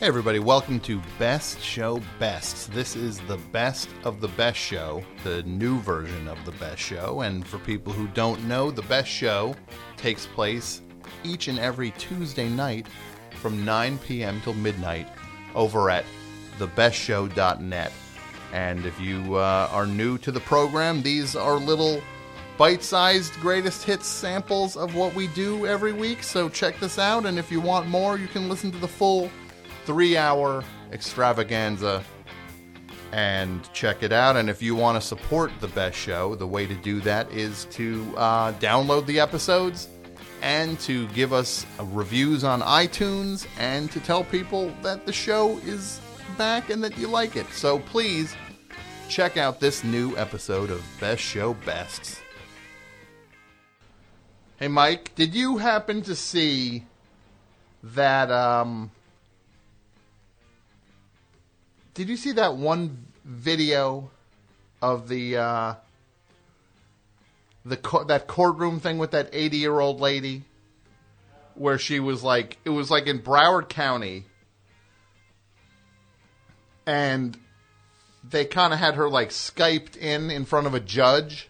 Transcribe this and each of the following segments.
Hey, everybody, welcome to Best Show Best. This is the best of the best show, the new version of the best show. And for people who don't know, the best show takes place each and every Tuesday night from 9 p.m. till midnight over at thebestshow.net. And if you uh, are new to the program, these are little bite sized greatest hits samples of what we do every week. So check this out. And if you want more, you can listen to the full three hour extravaganza and check it out. And if you want to support the best show, the way to do that is to uh, download the episodes and to give us uh, reviews on iTunes and to tell people that the show is back and that you like it. So please check out this new episode of Best Show Bests. Hey Mike, did you happen to see that um did you see that one video of the uh the co- that courtroom thing with that 80 year old lady? Where she was like it was like in Broward County. And they kind of had her like skyped in in front of a judge.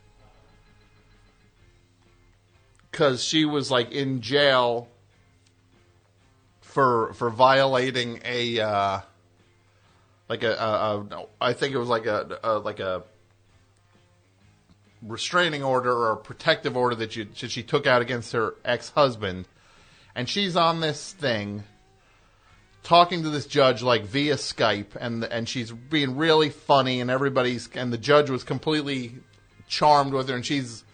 Cuz she was like in jail for for violating a uh like I think it was like a, a like a restraining order or a protective order that, you, that she took out against her ex-husband. And she's on this thing talking to this judge like via Skype and and she's being really funny and everybody's and the judge was completely charmed with her and she's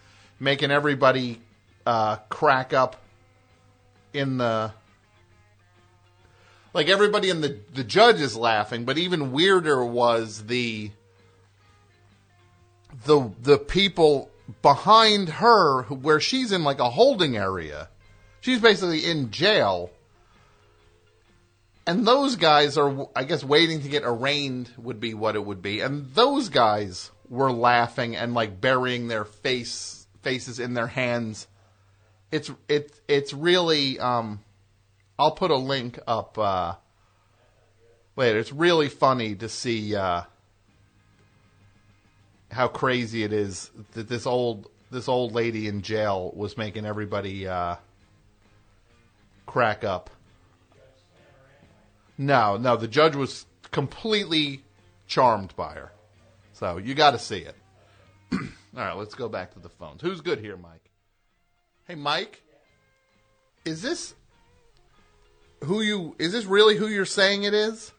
making everybody uh, crack up in the like everybody in the the judge is laughing but even weirder was the the the people behind her where she's in like a holding area. She's basically in jail. And those guys are I guess waiting to get arraigned would be what it would be. And those guys were laughing and like burying their face faces in their hands. It's it it's really um I'll put a link up uh later. It's really funny to see uh how crazy it is that this old this old lady in jail was making everybody uh, crack up. No, no, the judge was completely charmed by her. So you got to see it. All right, let's go back to the phones. Who's good here, Mike? Hey, Mike, is this who you? Is this really who you're saying it is?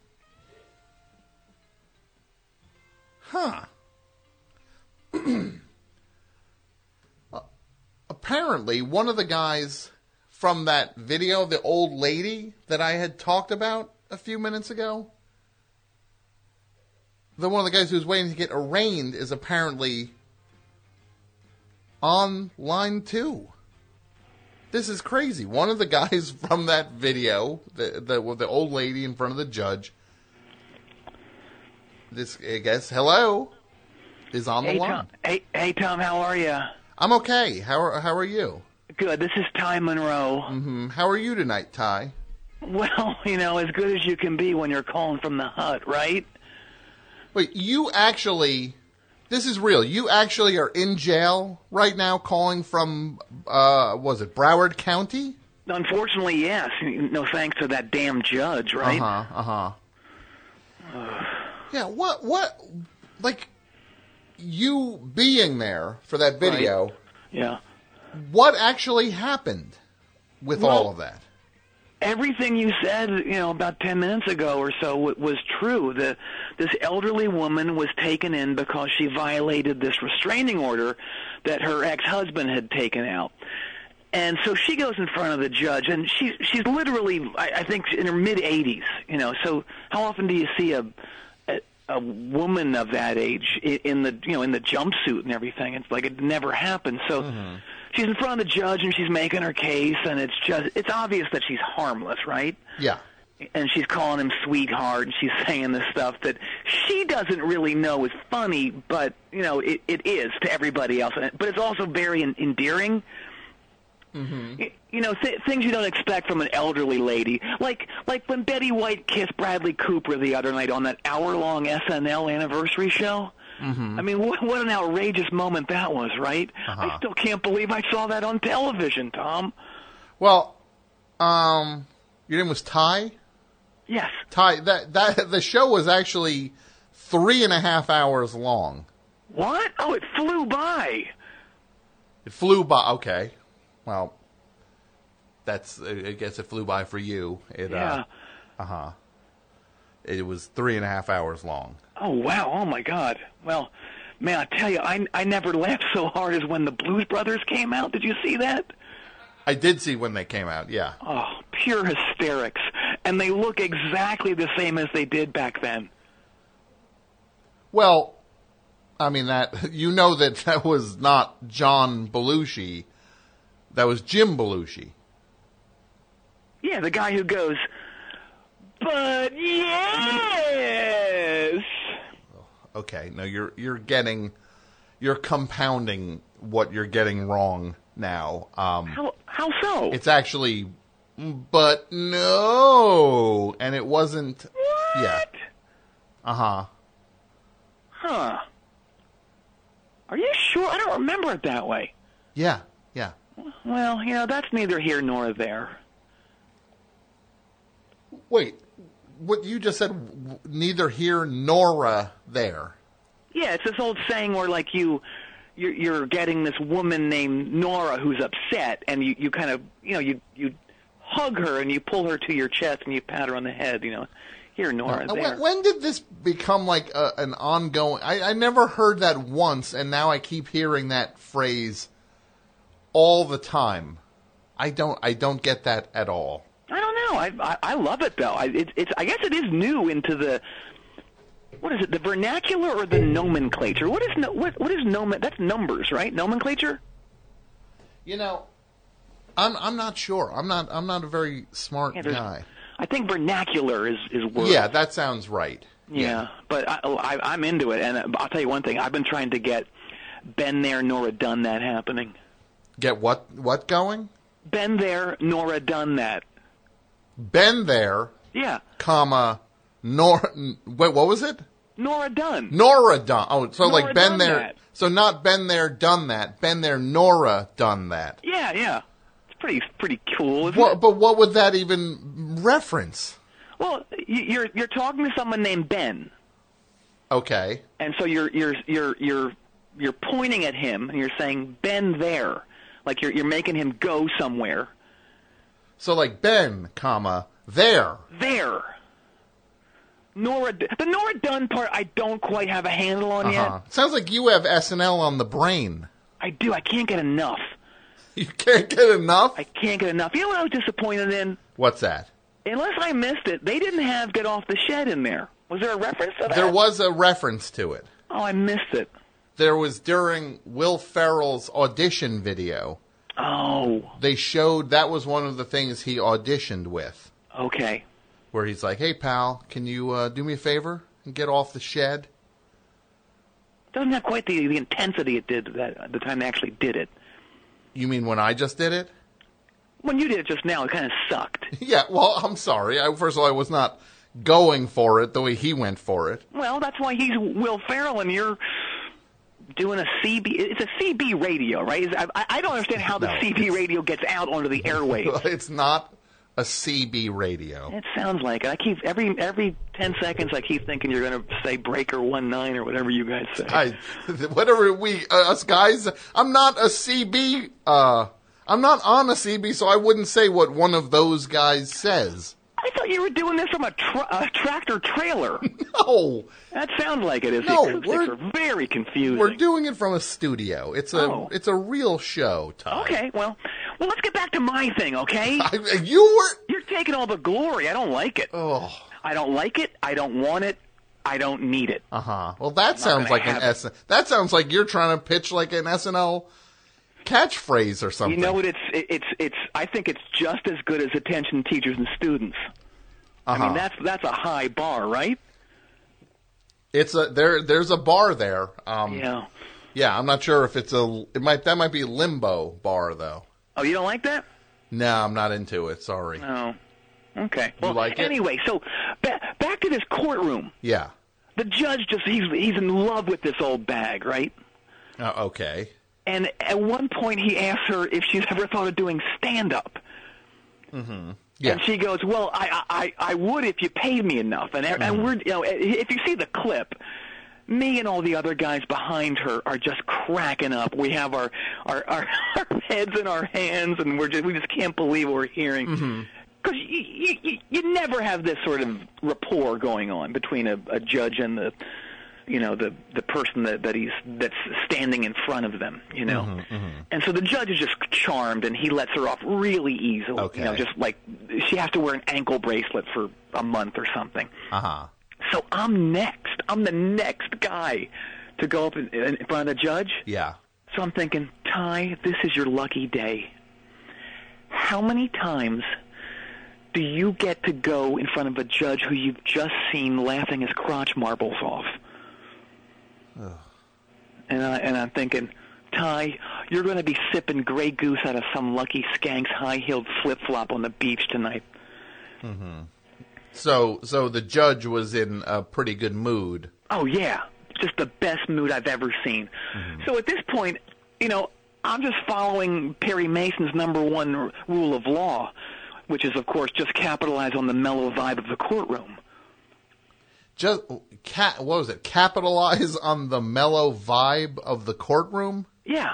Huh. Uh, apparently one of the guys from that video, the old lady that I had talked about a few minutes ago, the one of the guys who's waiting to get arraigned is apparently on line two. This is crazy. One of the guys from that video, the the, the old lady in front of the judge, this I guess hello, is on hey, the line. Tom. Hey, hey, Tom. How are you? I'm okay. How are how are you? Good. This is Ty Monroe. hmm How are you tonight, Ty? Well, you know, as good as you can be when you're calling from the hut, right? Wait, you actually this is real. You actually are in jail right now calling from uh was it Broward County? Unfortunately, yes. No thanks to that damn judge, right? Uh-huh. Uh-huh. yeah, what what like you being there for that video, Yeah. what actually happened with Well- all of that? Everything you said, you know, about 10 minutes ago or so was true. The this elderly woman was taken in because she violated this restraining order that her ex-husband had taken out. And so she goes in front of the judge, and she's she's literally, I, I think, in her mid 80s. You know, so how often do you see a, a a woman of that age in the you know in the jumpsuit and everything? It's like it never happened. So mm-hmm. She's in front of the judge, and she's making her case, and it's just it's obvious that she's harmless, right? Yeah. and she's calling him sweetheart and she's saying this stuff that she doesn't really know is funny but you know it, it is to everybody else but it's also very en- endearing Mm-hmm. You know, th- things you don't expect from an elderly lady, like like when Betty White kissed Bradley Cooper the other night on that hour-long SNL anniversary show. Mm-hmm. I mean, what, what an outrageous moment that was, right? Uh-huh. I still can't believe I saw that on television, Tom. Well, um, your name was Ty. Yes. Ty. That that the show was actually three and a half hours long. What? Oh, it flew by. It flew by. Okay. Well, that's. I guess it flew by for you. It. Yeah. Uh huh. It was three and a half hours long. Oh wow! Oh my God! Well, man, I tell you, I I never laughed so hard as when the Blues Brothers came out. Did you see that? I did see when they came out. Yeah. Oh, pure hysterics, and they look exactly the same as they did back then. Well, I mean that you know that that was not John Belushi. That was Jim Belushi. Yeah, the guy who goes, but yes. Okay, no, you're you're getting, you're compounding what you're getting wrong now. Um, How how so? it's actually, but no, and it wasn't. what? Yeah. Uh huh. Huh. Are you sure? I don't remember it that way. Yeah. Yeah. Well, you know, that's neither here nor there. Wait, what you just said? Neither here nor uh, there. Yeah, it's this old saying where like you you're, you're getting this woman named Nora who's upset, and you you kind of you know you you hug her and you pull her to your chest and you pat her on the head. You know, here Nora, there. when, when did this become like a, an ongoing? I, I never heard that once, and now I keep hearing that phrase all the time. I don't. I don't get that at all. I. I I, I love it though. I it, it's I guess it is new into the. What is it? The vernacular or the nomenclature? What is no, what what is nomen? That's numbers, right? Nomenclature. You know, I'm. I'm not sure. I'm not. I'm not a very smart Yeah, guy. I think vernacular is is word. Yeah, that sounds right. Yeah, but I, oh, I, I'm into it, and uh, I'll tell you one thing. I've been trying to get been there, Nora done that happening. Get what? What going? Been there, Nora done that. Been there, Yeah, comma. Nor. Wait, what was it? Nora done. Nora done. Oh, so Nora like been there. that. So not been there, done that. Been there, Nora done that. Yeah, yeah. It's pretty pretty cool, it? but what would that even reference? Well, you- you're you're talking to someone named Ben, Okay. and so you're you're you're you're you're pointing at him and you're saying Ben there, like you're you're making him go somewhere. So like Ben, comma, there. There. Nora, the Nora Dunn part, I don't quite have a handle on Uh-huh. yet. Sounds like you have SNL on the brain. I do. I can't get enough. You can't get enough? I can't get enough. You know what I was disappointed in? What's that? Unless I missed it, they didn't have "Get Off the Shed" in there. Was there a reference to that? There was a reference to it. Oh, I missed it. There was during Will Ferrell's audition video. Oh, They showed that was one of the things he auditioned with, okay. where he's like, "Hey pal, can you uh, do me a favor and get off the shed?" Doesn't have quite the, the intensity it did that at the time they actually did it. You mean when I just did it? When you did it just now, it kind of sucked. Yeah. Well, I'm sorry. I, first of all, I was not going for it the way he went for it. Well, that's why he's Will Ferrell, and you're doing a CB. It's a CB radio, right? I, I don't understand how the No, CB radio gets out onto the airwaves. it's not a CB radio. It sounds like it. I keep every every ten seconds. I keep thinking you're going to say breaker one nine or whatever you guys say. I, whatever we uh, us guys, I'm not a CB. Uh, I'm not on a CB, so I wouldn't say what one of those guys says. I thought you were doing this from a, tra- a tractor trailer. No, that sounds like it is. No, we're- are very confusing. we're doing it from a studio. It's a Oh. it's a real show, Todd. okay, well, well, let's get back to my thing, okay? I, you were. You're taking all the glory. I don't like it. Oh. I don't like it. I don't want it. I don't need it. Uh huh. Well, that sounds gonna like an have S. That sounds like you're trying to pitch like an SNL catchphrase or something. You know what? It's it's it's. I think it's just as good as attention teachers and students. I Uh-huh. mean, that's that's a high bar, right? It's a there. There's a bar there. Um, Yeah. yeah, I'm not sure if it's a. It might that might be limbo bar though. Oh, you don't like that? No, I'm not into it. Sorry. Oh. Okay. Well, like it? anyway, so ba- back to this courtroom. Yeah. The judge just he's he's in love with this old bag, right? Uh, okay. And at one point he asks her if she's ever thought of doing stand up. Mm-hmm. Yeah. And she goes, "Well, I I I would if you paid me enough." And and mm-hmm. we're you know if you see the clip, me and all the other guys behind her are just cracking up. We have our our our, our heads in our hands, and we're just we just can't believe what we're hearing. Mm-hmm. Because you, you you you never have this sort of rapport going on between a, a judge and the you know the the person that that he's that's standing in front of them you know? Mm-hmm, and so the judge is just charmed and he lets her off really easily Okay. you know just like she has to wear an ankle bracelet for a month or something. Uh huh. so i'm next. I'm the next guy to go up in, in front of the judge. Yeah. so i'm thinking ty this is your lucky day. How many times do you get to go in front of a judge who you've just seen laughing his crotch marbles off and I and I'm thinking, Ty, you're going to be sipping Grey Goose out of some lucky skank's high-heeled flip-flop on the beach tonight. Mm-hmm. So, so the judge was in a pretty good mood. Oh yeah, just the best mood I've ever seen. Mm-hmm. So at this point, you know, I'm just following Perry Mason's number one r- rule of law, which is of course just capitalize on the mellow vibe of the courtroom. Just cat. What was it? Capitalize on the mellow vibe of the courtroom. Yeah.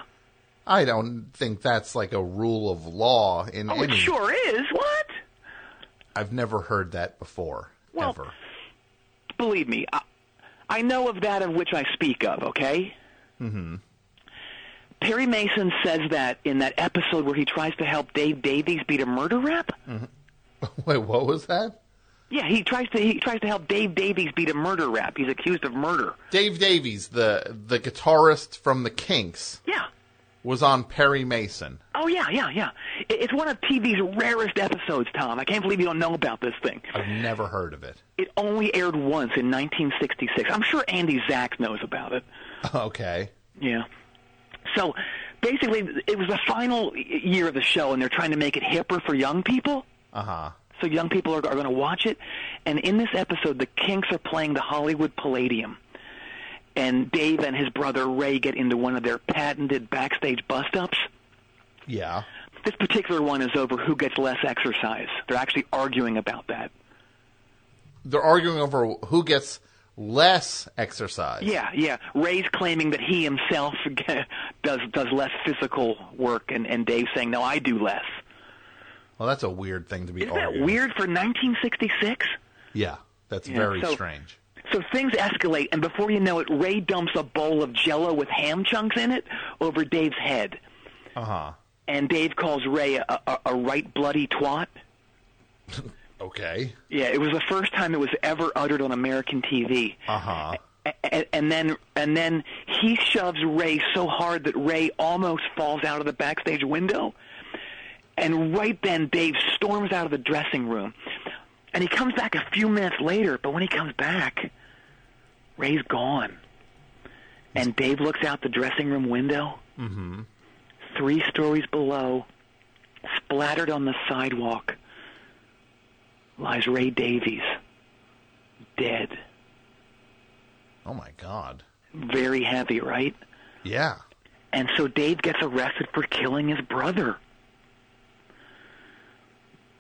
I don't think that's like a rule of law in Oh, it any. sure is. What? I've never heard that before. Well- ever. believe me, I, I know of that of which I speak of, okay? Mm-hmm. Perry Mason says that in that episode where he tries to help Dave Davies beat a murder rap. Wait, what was that? Yeah, he tries to he tries to help Dave Davies beat a murder rap. He's accused of murder. Dave Davies, the the guitarist from the Kinks, Yeah. was on Perry Mason. Oh yeah, yeah, yeah. It's one of TV's rarest episodes, Tom. I can't believe you don't know about this thing. I've never heard of it. It only aired once in 1966. I'm sure Andy Zax knows about it. Okay. Yeah. So basically, it was the final year of the show, and they're trying to make it hipper for young people. Uh huh. So young people are, are going to watch it. And in this episode, the Kinks are playing the Hollywood Palladium. And Dave and his brother Ray get into one of their patented backstage bust ups. Yeah. This particular one is over who gets less exercise. They're actually arguing about that. They're arguing over who gets less exercise. Yeah, yeah. Ray's claiming that he himself does does less physical work, and, and Dave's saying, no, I do less. Well, that's a weird thing to be Isn't that weird for 1966? Yeah, that's Yeah, very so- strange. So things escalate, and before you know it, Ray dumps a bowl of Jello with ham chunks in it over Dave's head, Uh huh. and Dave calls Ray a, a, a right bloody twat. Okay. Yeah, it was the first time it was ever uttered on American TV. Uh huh. and, and then and then he shoves Ray so hard that Ray almost falls out of the backstage window. And right then, Dave storms out of the dressing room, and he comes back a few minutes later. But when he comes back, Ray's gone, and Dave looks out the dressing room window. Mm-hmm. Three stories below, splattered on the sidewalk, lies Ray Davies, dead. Oh my God. Very heavy, right? Yeah. And so Dave gets arrested for killing his brother.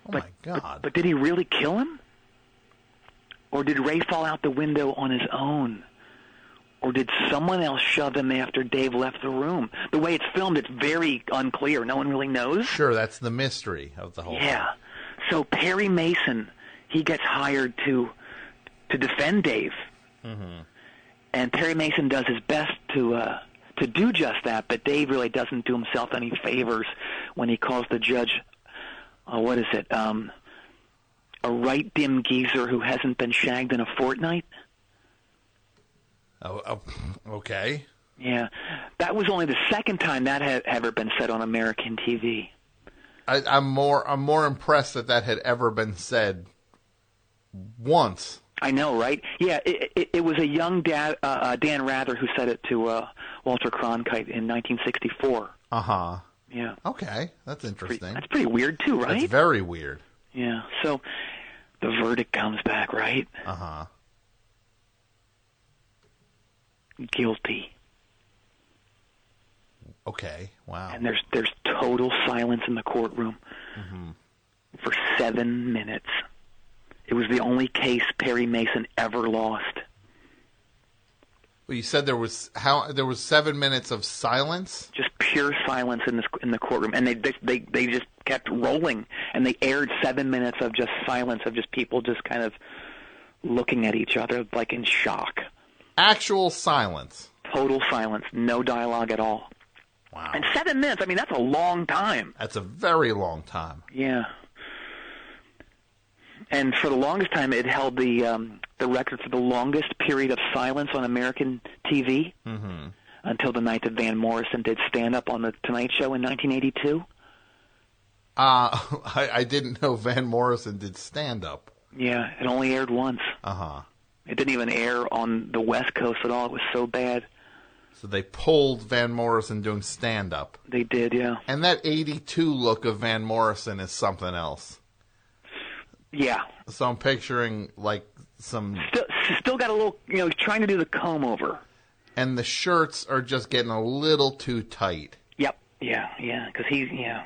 Oh But, my God. But did he really kill him? Or did Ray fall out the window on his own? Or did someone else shove him after Dave left the room? The way it's filmed, it's very unclear. No one really knows. sure, that's the mystery of the whole. Thing. Yeah. So Perry Mason, he gets hired to to defend Dave, and Perry Mason does his best to uh, to do just that. But Dave really doesn't do himself any favors when he calls the judge. Uh, what is it? Um, a right dim geezer who hasn't been shagged in a fortnight. Oh, oh, okay. Yeah, that was only the second time that had ever been said on American TV. I, I'm more. I'm more impressed that that had ever been said once. I know, right? Yeah, it, it, it was a young dad, uh, uh, Dan Rather who said it to uh, Walter Cronkite in 1964. Uh huh. Yeah. Okay, that's Pretty, interesting. that's pretty weird too, right? That's very weird. yeah. So the verdict comes back, right? Uh huh. Guilty. Okay. Wow. And there's there's total silence in the courtroom for seven minutes. It was the only case Perry Mason ever lost. Well, you said there was how there was seven minutes of silence. Just pure silence in this in the courtroom, and they they they, they just kept rolling, and they aired seven minutes of just silence of just people just kind of looking at each other like in shock. Actual silence. Total silence, no dialogue at all. Wow. And seven minutes, I mean, that's a long time. That's a very long time. Yeah. And for the longest time, it held the um, the record for the longest period of silence on American TV Mm-hmm. until the night that Van Morrison did stand up on the Tonight Show in 1982. Uh, I, I didn't know Van Morrison did stand up. Yeah, it only aired once. Uh huh. It didn't even air on the West Coast at all. It was so bad. So they pulled Van Morrison doing stand up. They did, yeah. And that 82 look of Van Morrison is something else. Yeah. So I'm picturing like some, Still, still got a little, you know, trying to do the comb over. and the shirts are just getting a little too tight. Yep. Yeah, yeah, because he's yeah.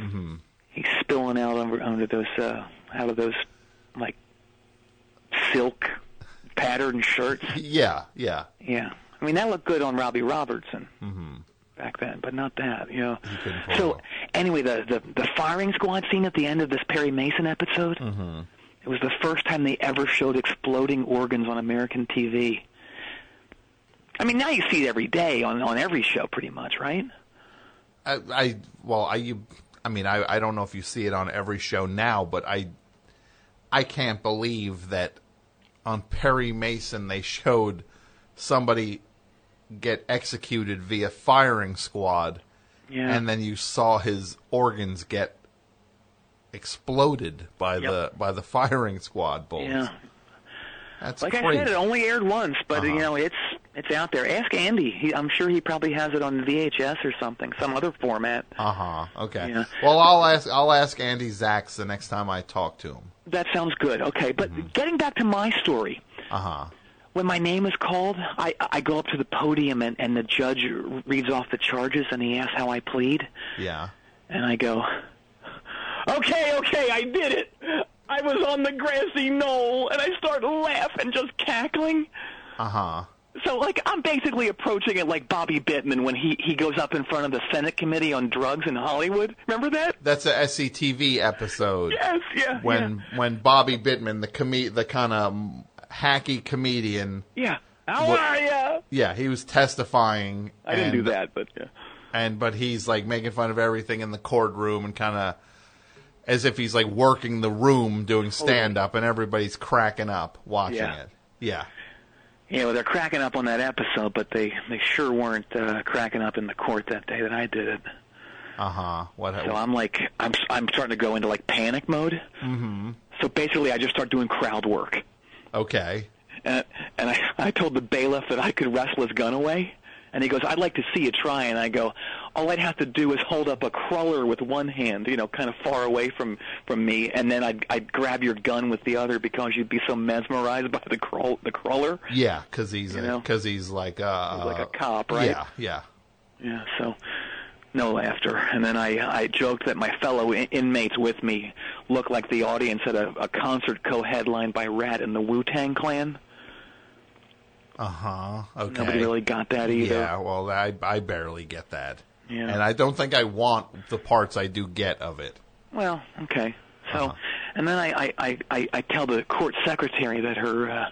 Mm-hmm. He's spilling out under, under those uh, out of those like silk patterned shirts. Yeah, yeah. Yeah, I mean that looked good on Robbie Robertson back then, but not that. You know. it So anyway, the, the the firing squad scene at the end of this Perry Mason episode. Mm-hmm. It was the first time they ever showed exploding organs on American TV. I mean, now you see it every day on on every show, pretty much, right? I, I well, I you, I mean, I, I don't know if you see it on every show now, but I, I can't believe that on Perry Mason they showed somebody get executed via firing squad, Yeah. and then you saw his organs get exploded by Yep. the by the firing squad bullets. yeah. That's Like crazy. I said, it only aired once, but Uh-huh. you know it's it's out there. Ask Andy. He, I'm sure he probably has it on VHS or something, some other format. uh huh. Okay. Yeah. Well, I'll ask I'll ask Andy Zax the next time I talk to him. That sounds good. Okay, but Mm-hmm. getting back to my story, Uh huh. When my name is called, I I go up to the podium and and the judge reads off the charges and he asks how I plead, Yeah. and I go, okay, okay, I did it. I was on the grassy knoll and I start laughing, just cackling. Uh huh. So, like, I'm basically approaching it like Bobby Bittman when he he goes up in front of the Senate Committee on Drugs in Hollywood. Remember that? That's a SCTV episode. Yes, yeah. when when Bobby Bittman, the com- the kind of hacky comedian, yeah. How What- are ya? yeah, he was testifying. I didn't do that, but yeah. And but he's like making fun of everything in the courtroom and kind of as if he's like working the room doing stand up, and everybody's cracking up watching Yeah. it. Yeah. Yeah, well, they're cracking up on that episode, but they they sure weren't uh, cracking up in the court that day that I did it. Uh huh. What? So I'm like, I'm I'm starting to go into like panic mode. Mm-hmm. So basically, I just start doing crowd work. Okay. and, and I, I told the bailiff that I could wrestle his gun away. And he goes, I'd like to see you try. And I go, all I'd have to do is hold up a crawler with one hand, you know, kind of far away from from me, and then I'd I'd grab your gun with the other because you'd be so mesmerized by the crawl the crawler. Yeah, because he's You know? because he's like uh like a cop, right? Yeah, yeah. Yeah. So. No laughter, and then I I joked that my fellow in- inmates with me looked like the audience at a, a concert co-headlined by Ratt and the Wu Tang Clan. Uh huh. Okay. Nobody really got that either. Yeah, well, I I barely get that, Yeah. and I don't think I want the parts I do get of it. Well, okay. So, Uh-huh. and then I, I, I, I, tell the court secretary that her uh,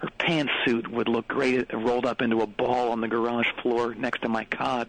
her pantsuit would look great rolled up into a ball on the garage floor next to my cot.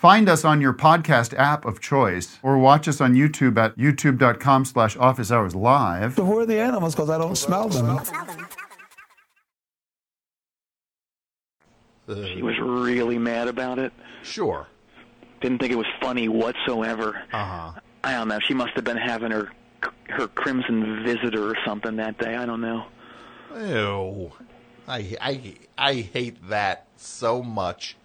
Find us on your podcast app of choice or watch us on YouTube at youtube.com slash office hours live. So where are the animals? Because I don't smell them. She was really mad about it. Sure. Didn't think it was funny whatsoever. Uh huh. I don't know. She must have been having her her crimson visitor or something that day. I don't know. Ew. I, I, I hate that so much.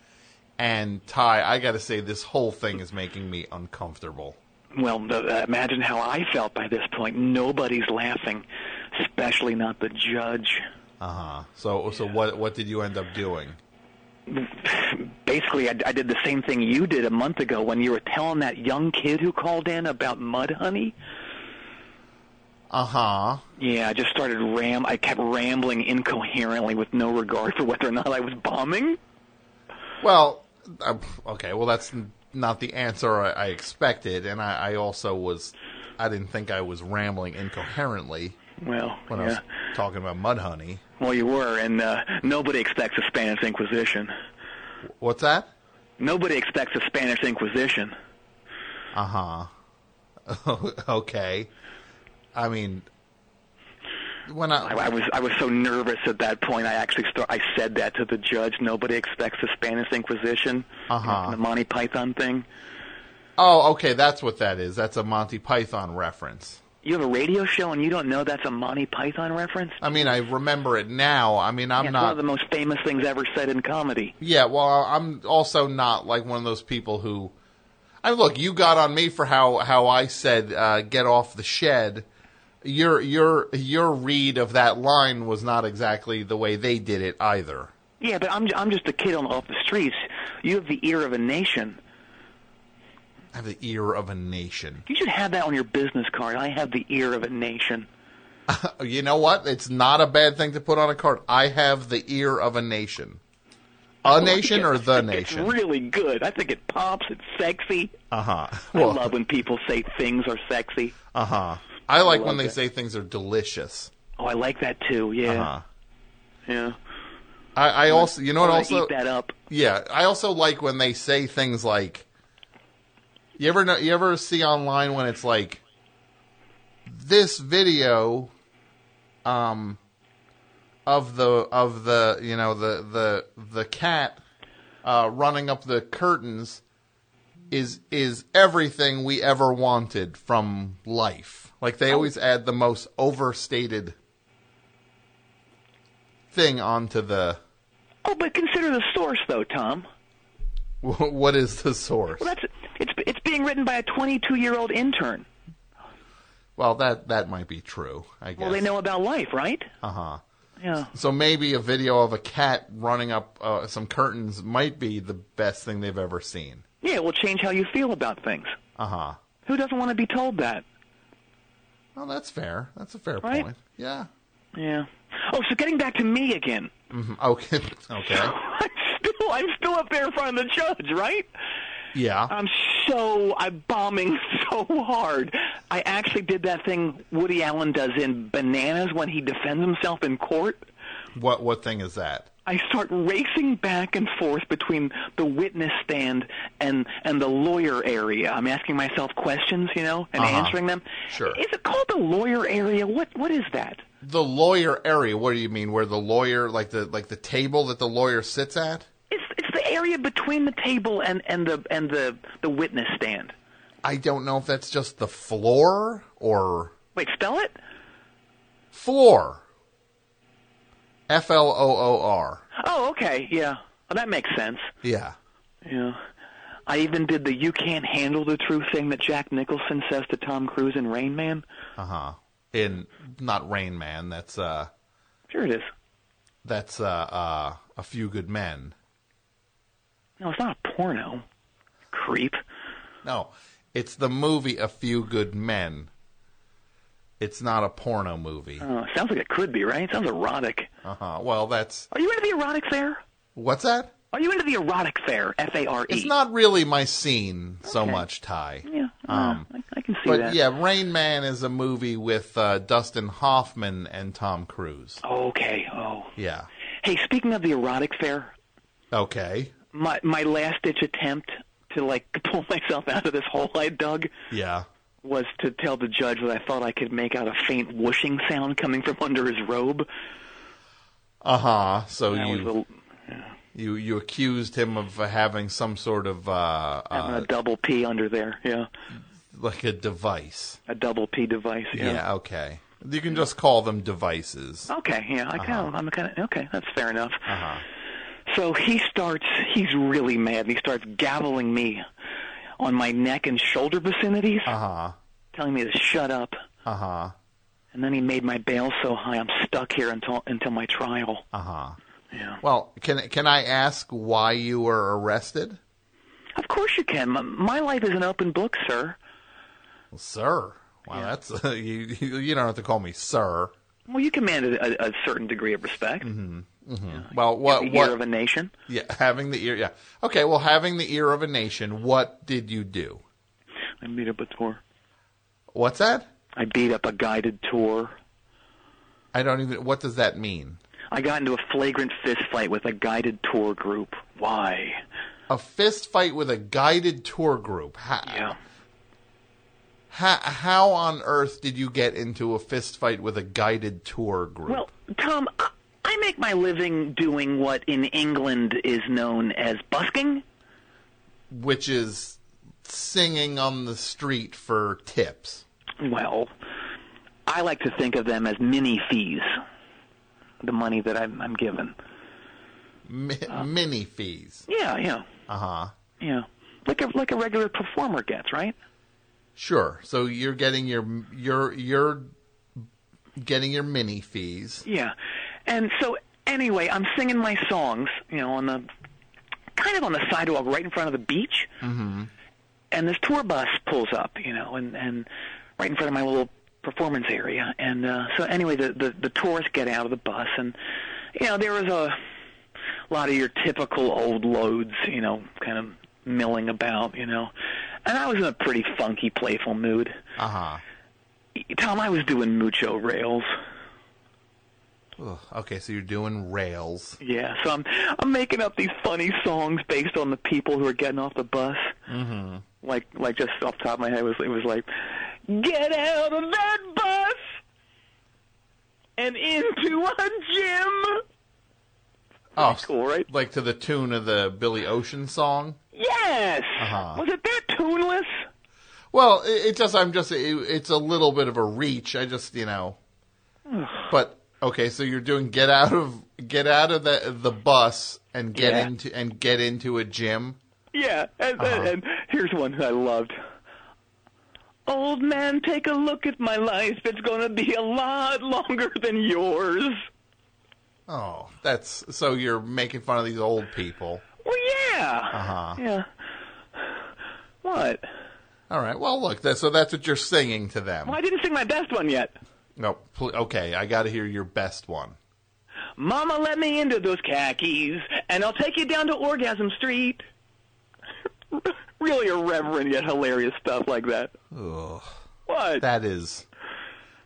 And Ty, I gotta say, this whole thing is making me uncomfortable. Well, the, uh, imagine how I felt by this point. Nobody's laughing, especially not the judge. Uh huh. So, so what, what did you end up doing? Basically, I, I did the same thing you did a month ago when you were telling that young kid who called in about Mudhoney. Uh huh. Yeah, I just started ram. I kept rambling incoherently with no regard for whether or not I was bombing. Well, uh, okay. Well, that's not the answer I, I expected, and I, I also was. I didn't think I was rambling incoherently Well, when I yeah. was talking about Mudhoney. Well, you were, and uh, nobody expects a Spanish Inquisition. What's that? Nobody expects a Spanish Inquisition. Uh huh. okay. I mean, when I, I, I was I was so nervous at that point. I actually start, I said that to the judge. Nobody expects the Spanish Inquisition. Uh-huh. The Monty Python thing. oh, okay, that's what that is. That's a Monty Python reference. You have a radio show and you don't know that's a Monty Python reference? I mean, I remember it now. I mean, I'm Yeah, it's one of the most famous things ever said in comedy. Yeah, well, I'm also not like one of those people who. I look, you got on me for how how I said uh, get off the shed. Your your your read of that line was not exactly the way they did it either. Yeah, but I'm I'm just a kid on off the streets. You have the ear of a nation. I have the ear of a nation. You should have that on your business card. I have the ear of a nation. You know what? It's not a bad thing to put on a card. I have the ear of a nation. A nation or the It's nation? really good. I think it pops. It's sexy. Uh huh. I love when people say things are sexy. Uh huh. I like love when they that. say things are delicious. Oh, I like that too. Yeah, Uh huh. yeah. I, I also, you know what? I Also, eat that up. yeah, I also like when they say things like, you ever know, you ever see online when it's like, this video, um, of the of the you know the the the cat, uh, running up the curtains, is is everything we ever wanted from life. Like they always add the most overstated thing onto the. Oh, but consider the source, though, Tom. What is the source? Well, that's it's it's being written by a 22 year old intern. Well, that that might be true. I guess. Well, they know about life, right? Uh huh. Yeah. So maybe a video of a cat running up uh, some curtains might be the best thing they've ever seen. Yeah, it will change how you feel about things. Uh huh. Who doesn't want to be told that? Well, that's fair. That's a fair Right? point. Yeah. Yeah. Oh, so getting back to me again. Mhm. Okay. okay. I'm still I'm still up there in front of the judge, right? Yeah. I'm so I'm bombing so hard. I actually did that thing Woody Allen does in Bananas when he defends himself in court. What what thing is that? I start racing back and forth between the witness stand and and the lawyer area. I'm asking myself questions, you know, and Uh-huh. answering them. Sure. Is it called the lawyer area? What what is that? The lawyer area. What do you mean? Where the lawyer, like the like the table that the lawyer sits at? It's it's the area between the table and and the and the the witness stand. I don't know if that's just the floor or Wait, spell it? floor. F L O O R. Oh, okay. Yeah. Well, that makes sense. Yeah. Yeah. I even did the "You can't handle the truth" thing that Jack Nicholson says to Tom Cruise in Rain Man. Uh huh. In not Rain Man. That's uh Sure, it is. that's uh uh a few good men. No, it's not a porno. Creep. No, it's the movie A Few Good Men. It's not a porno movie. Oh, sounds like it could be, right? It Sounds erotic. Uh huh. Well, that's Are you into the erotic fair? what's that? Are you into the erotic fair? F A R E. It's not really my scene so Okay. much, Ty. Yeah, Um, I, I can see But that. yeah, Rain Man is a movie with uh, Dustin Hoffman and Tom Cruise. Okay. Oh. Yeah. Hey, speaking of the erotic fair, Okay. my my last ditch attempt to like pull myself out of this hole I dug Yeah. Was to tell the judge that I thought I could make out a faint whooshing sound coming from under his robe. Uh huh. So you was you you accused him of having some sort of uh, a, having uh a double P under there. Yeah, like a device. a double P device. Yeah. Yeah. Okay. You can just call them devices. Okay. Yeah. I kind Uh-huh. of. I'm kind of. Okay. That's fair enough. Uh huh. So he starts. He's really mad. and He starts gaveling me on my neck and shoulder vicinities, Uh huh. telling me to shut up. Uh huh. And then he made my bail so high I'm stuck here until until my trial. Uh huh. Yeah. Well, can can I ask why you were arrested, Of course you can. My life is an open book, sir. well, sir? Wow, that's you. You you don't have to call me sir. Well, you commanded a, a, a certain degree of respect. Mm-hmm. Well, what the what? ear of a nation. yeah, having the ear. Yeah. Okay. Well, having the ear of a nation. What did you do? I beat up a tour. What's that? I beat up a guided tour. I don't even. What does that mean? I got into a flagrant fist fight with a guided tour group. Why? A fist fight with a guided tour group. How, Yeah. how, how on earth did you get into a fist fight with a guided tour group? Well, Tom, I- I make my living doing what in England is known as busking. which is singing on the street for tips. Well, I like to think of them as mini fees. The money that I'm, I'm given. Mi- mini fees. Yeah, yeah, Uh huh. yeah. Like a like a regular performer gets, right? Sure. So you're getting your you're you're getting your mini fees. Yeah. And so anyway, I'm singing my songs, you know, on the kind of on the sidewalk right in front of the beach. Mm-hmm. And this tour bus pulls up, you know, and and right in front of my little performance area. And uh so anyway, the the, the tourists get out of the bus and you know, there was a lot of your typical old loads, you know, kind of milling about, you know. And I was in a pretty funky, playful mood. Uh huh. Tom, I was doing mucho rails. Okay, so you're doing rails. Yeah, so I'm I'm making up these funny songs based on the people who are getting off the bus. Mm-hmm. Like like just off the top of my head it was it was like, get out of that bus and into a gym. Oh, Cool, right? like to the tune of the Billy Ocean song. Yes. Uh-huh. Was it that tuneless? Well, it, it just I'm just it, it's a little bit of a reach. I just you know, but okay. So you're doing get out of get out of the the bus and get Yeah. into and get into a gym. Yeah, and, Uh-huh. and, and here's one I loved. Old man, take a look at my life. It's gonna be a lot longer than yours. Oh, that's so you're making fun of these old people. Well, yeah. Uh-huh. Yeah. What? All right. Well, look. That, so that's what you're singing to them. Well, I didn't sing my best one yet. No. Pl- okay. I got to hear your best one. Mama, let me into those khakis, and I'll take you down to Orgasm Street. really irreverent yet hilarious stuff like that. Ugh. What? That is.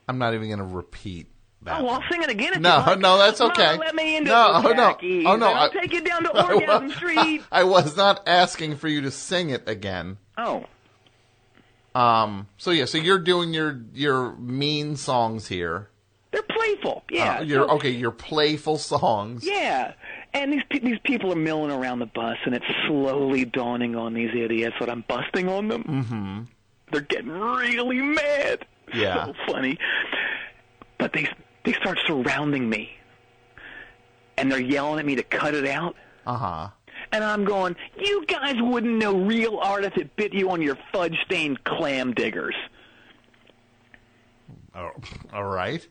I'm not even going to repeat that. oh, well. I'll sing it again if No, you like. no, that's okay. Mama, let me into No, those oh, no. khakis, Oh, no, and I'll I- take you down to I Orgasm wa- Street. I was not asking for you to sing it again. Oh, Um. So yeah. So you're doing your your mean songs here. they're playful. Yeah. Uh, your so- okay. Your playful songs. Yeah, and these pe- these people are milling around the bus, and it's slowly dawning on these idiots that I'm busting on them. Mm-hmm. They're getting really mad. Yeah. so funny. But they they start surrounding me, and they're yelling at me to cut it out. Uh huh. And I'm going, you guys wouldn't know real art if it bit you on your fudge-stained clam diggers. Oh, all right.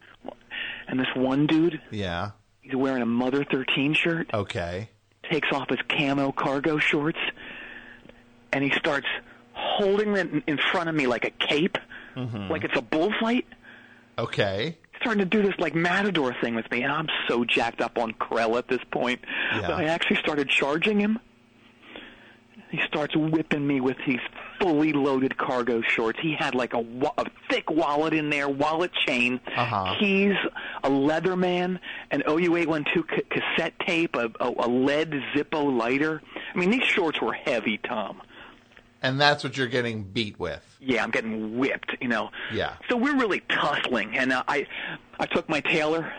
And this one dude, Yeah. he's wearing a Mother 13 shirt. Okay. takes off his camo cargo shorts and he starts holding them in front of me like a cape, mm-hmm. like it's a bullfight. Okay. Starting to do this like matador thing with me, and I'm so jacked up on Krell at this point Yeah. that I actually started charging him. He starts whipping me with these fully loaded cargo shorts. He had like a, wa- a thick wallet in there, wallet chain, Uh-huh. keys, a Leatherman, an OU812 ca- cassette tape, a, a, a lead Zippo lighter. I mean, these shorts were heavy, Tom. And that's what you're getting beat with. Yeah, I'm getting whipped, you know. Yeah. So we're really tussling, and uh, I, I took my Taylor.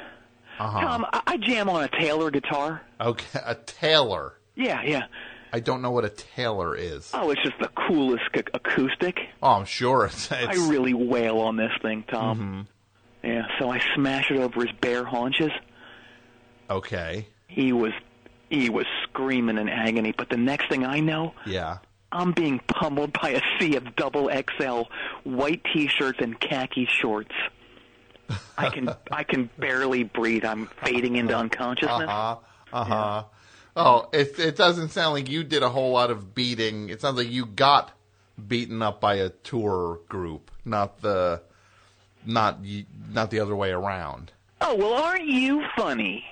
Uh-huh. Tom, I, I jam on a Taylor guitar. Okay, a Taylor. Yeah, yeah. I don't know what a Taylor is. Oh, it's just the coolest ac- acoustic. Oh, I'm sure it's. I really wail on this thing, Tom. Mm-hmm. Yeah, so I smash it over his bare haunches. okay. He was, he was screaming in agony. But the next thing I know, Yeah. I'm being pummeled by a sea of double XL white T-shirts and khaki shorts. I can I can barely breathe. I'm fading into unconsciousness. Uh huh. Uh huh. Oh, it it doesn't sound like you did a whole lot of beating. It sounds like you got beaten up by a tour group, not the, not not the other way around. Oh well, aren't you funny?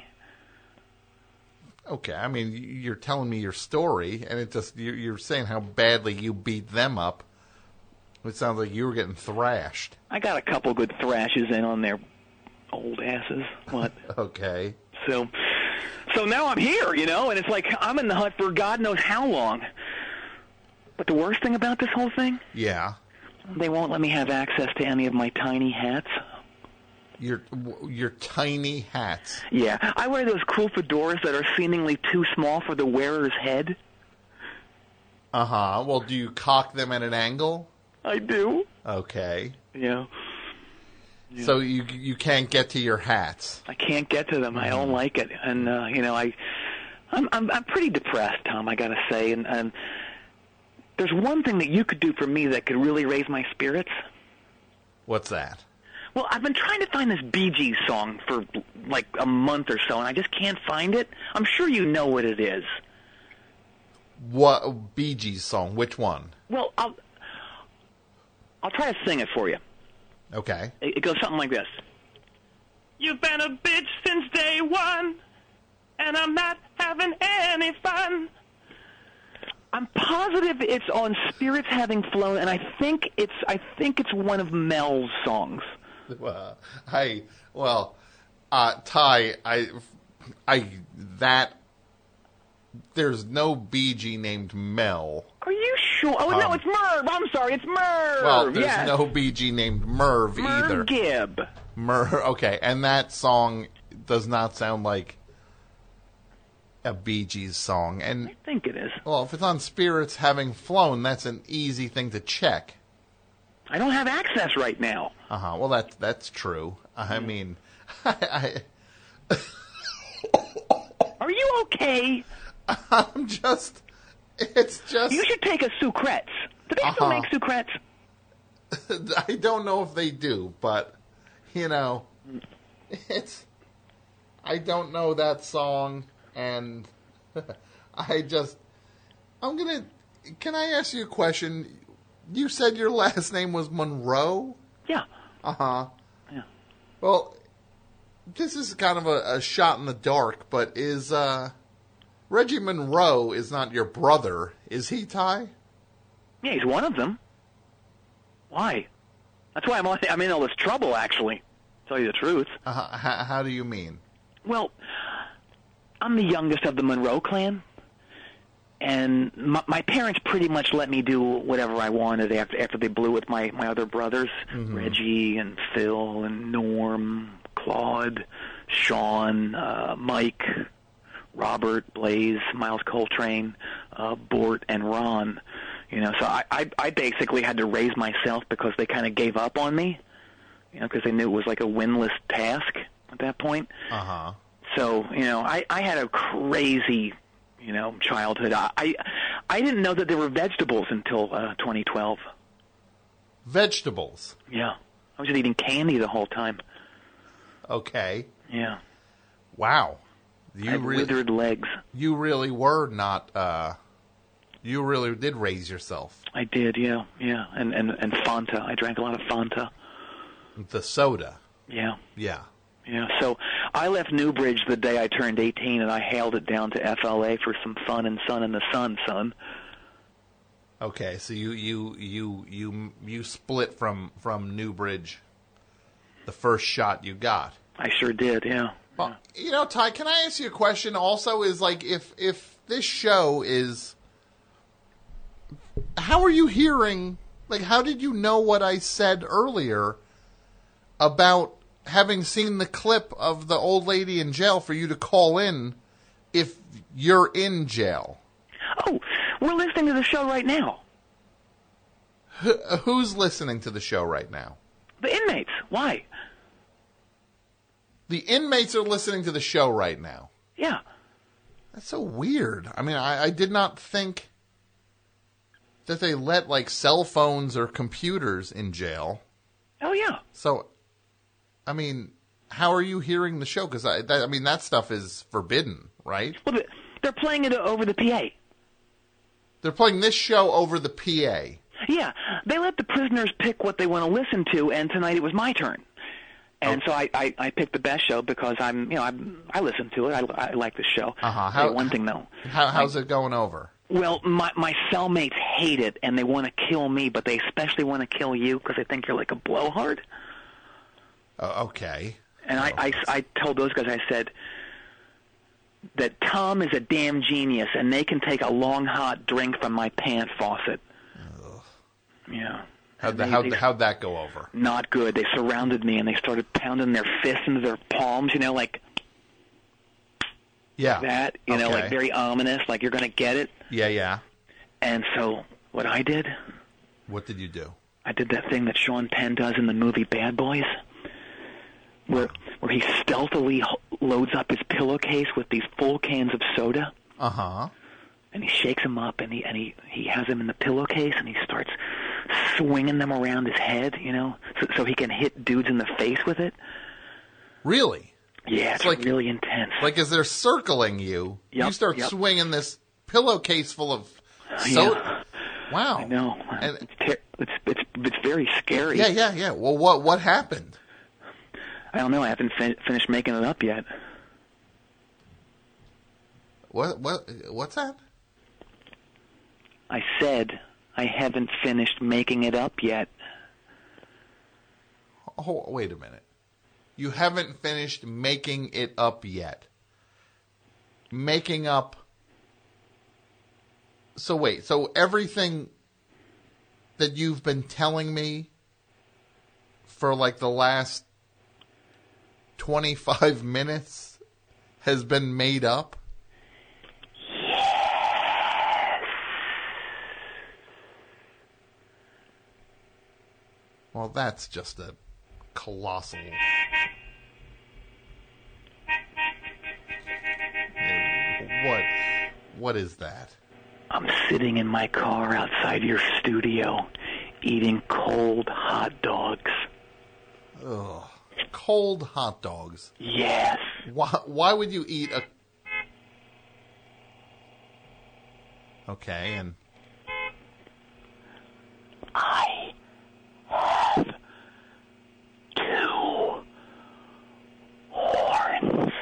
Okay, I mean you're telling me your story, and it just you're, you're saying how badly you beat them up. It sounds like you were getting thrashed. I got a couple good thrashes in on their old asses. What? Okay. So, so now I'm here, you know, and it's like I'm in the hut for God knows how long. But the worst thing about this whole thing, Yeah. they won't let me have access to any of my tiny hats. Your your tiny hats. Yeah, I wear those cool fedoras that are seemingly too small for the wearer's head. Uh huh. Well, do you cock them at an angle? I do. Okay. Yeah. So you you can't get to your hats. I can't get to them. I don't like it, and uh, you know, I, I'm I'm I'm pretty depressed, Tom. I gotta say, and and there's one thing that you could do for me that could really raise my spirits. What's that? Well, I've been trying to find this Bee Gees song for like a month or so, and I just can't find it. I'm sure you know what it is. What Bee Gees song? Which one? Well, I'll I'll try to sing it for you. Okay. It, it goes something like this. You've been a bitch since day one, and I'm not having any fun. I'm positive it's on Spirits Having Flown, and I think it's I think it's one of Mel's songs. Well, I well, uh, Ty, I, I that there's no Bee Gee named Mel. Are you sure? Oh no, Um, it's Merv. I'm sorry, it's Merv. Well, there's yes. no Bee Gee named Merv, Merv either. Gibb. Merv. Okay, and that song does not sound like a Bee Gees song. And I think it is. well, if it's on Spirits Having Flown, that's an easy thing to check. I don't have access right now. Uh huh. Well, that's that's true. I mean, I, Are you okay? I, I'm just. It's just. You should take a Sucrets. Do they still Uh-huh. make Sucrets? I don't know if they do, but you know, it's. I don't know that song, and I just. I'm gonna. Can I ask you a question? You said your last name was Monroe. Yeah. Uh huh. Yeah. Well, this is kind of a, a shot in the dark, but is uh, Reggie Monroe is not your brother, is he, Ty? Yeah, he's one of them. Why? That's why I'm I'm in all this trouble. Actually, tell you the truth. Uh, how, how do you mean? Well, I'm the youngest of the Monroe clan, and my, my parents pretty much let me do whatever I wanted after after they blew with my my other brothers, Reggie and Phil and Norm, Claude, Sean, uh, Mike, Robert, Blaze, Miles Coltrane, uh, Bort, and Ron. You know, so I, I I basically had to raise myself because they kind of gave up on me. You know, because they knew it was like a winless task at that point. Uh huh. So you know, I I had a crazy, you know, childhood. I I, I didn't know that there were vegetables until uh, 2012. Vegetables. Yeah, I was just eating candy the whole time. Okay. Yeah, Wow. I You had really, withered legs. you really were not. Uh, you really did raise yourself. I did. Yeah, yeah, and and and Fanta. I drank a lot of Fanta. The soda. Yeah. Yeah. Yeah, so I left Newbridge the day I turned 18, and I hailed it down to FLA for some fun and sun in the sun, son. Okay. So you you you you you split from from Newbridge. The first shot you got. I sure did, yeah. Well, you know, Ty, can I ask you a question? Also, is like if if this show is how are you hearing? Like, how did you know what I said earlier about having seen the clip of the old lady in jail for you to call in if you're in jail? Oh, we're listening to the show right now. Wh- who's listening to the show right now? The inmates. Why? The inmates are listening to the show right now. Yeah. That's so weird. I mean, I, I did not think that they let like cell phones or computers in jail. Oh yeah. So, I mean, how are you hearing the show? Because I, that, I mean, that stuff is forbidden, right? Well, they- they're playing it over the PA. They're playing this show over the PA. Yeah, they let the prisoners pick what they want to listen to, and tonight it was my turn. And so I, I, I picked the best show because I'm, you know, I'm, I listen to it. I, I like the show. Uh-huh. How- one thing though. How, how's it going over? Well, my my cellmates hate it, and they want to kill me, but they especially want to kill you because they think you're like a blowhard. Uh, okay. And I, I, I told those guys, I said that Tom is a damn genius, and they can take a long hot drink from my pant faucet. Yeah. How'd, the, how'd, how'd that go over? not good. They surrounded me and they started pounding their fists into their palms, you know, like Yeah. that, you know, like very ominous, like you're going to get it. Yeah, yeah. And so what I did, What did you do? I did that thing that Sean Penn does in the movie Bad Boys, where where he stealthily loads up his pillowcase with these full cans of soda, Uh huh. and he shakes them up, and he and he he has them in the pillowcase, and he starts swinging them around his head, you know, so, so he can hit dudes in the face with it. Really? Yeah, it's, like- really intense. Like as they're circling you, you start yep. swinging this pillowcase full of soda. Wow. I know. And it's, ter- it's it's it's very scary. yeah, yeah, yeah. Well, what what happened? I don't know. I haven't fin- finished making it up yet. What what what's that? I said I haven't finished making it up yet. Oh, wait a minute. You haven't finished making it up yet. Making up. So wait. So everything that you've been telling me for like the last 25 minutes has been made up? Well, that's just a colossal. What? What is that? I'm sitting in my car outside your studio, eating cold hot dogs. Ugh. Cold hot dogs. Yes. Why? Why would you eat a? Okay, and I have two horns.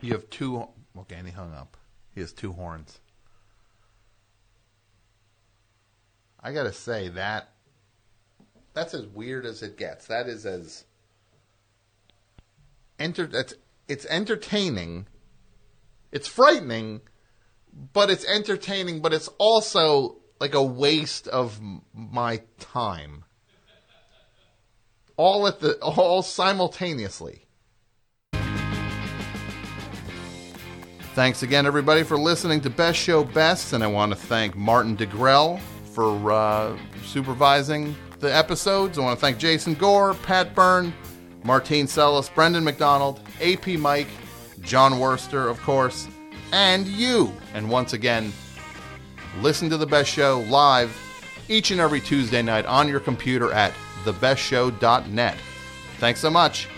you have two. Okay, and he hung up. He has two horns. I gotta say that that's as weird as it gets. That is as enter. That's it's entertaining. It's frightening, but it's entertaining. But it's also like a waste of my time. All at the all simultaneously. Thanks again, everybody, for listening to Best Show Best, and I want to thank Martin DeGrell for uh, supervising the episodes. I want to thank Jason Gore, Pat Byrne, Martine Sellis, Brendan McDonald, AP Mike, Jon Wurster, of course, and you. And once again, listen to The Best Show live each and every Tuesday night on your computer at thebestshow.net. Thanks so much.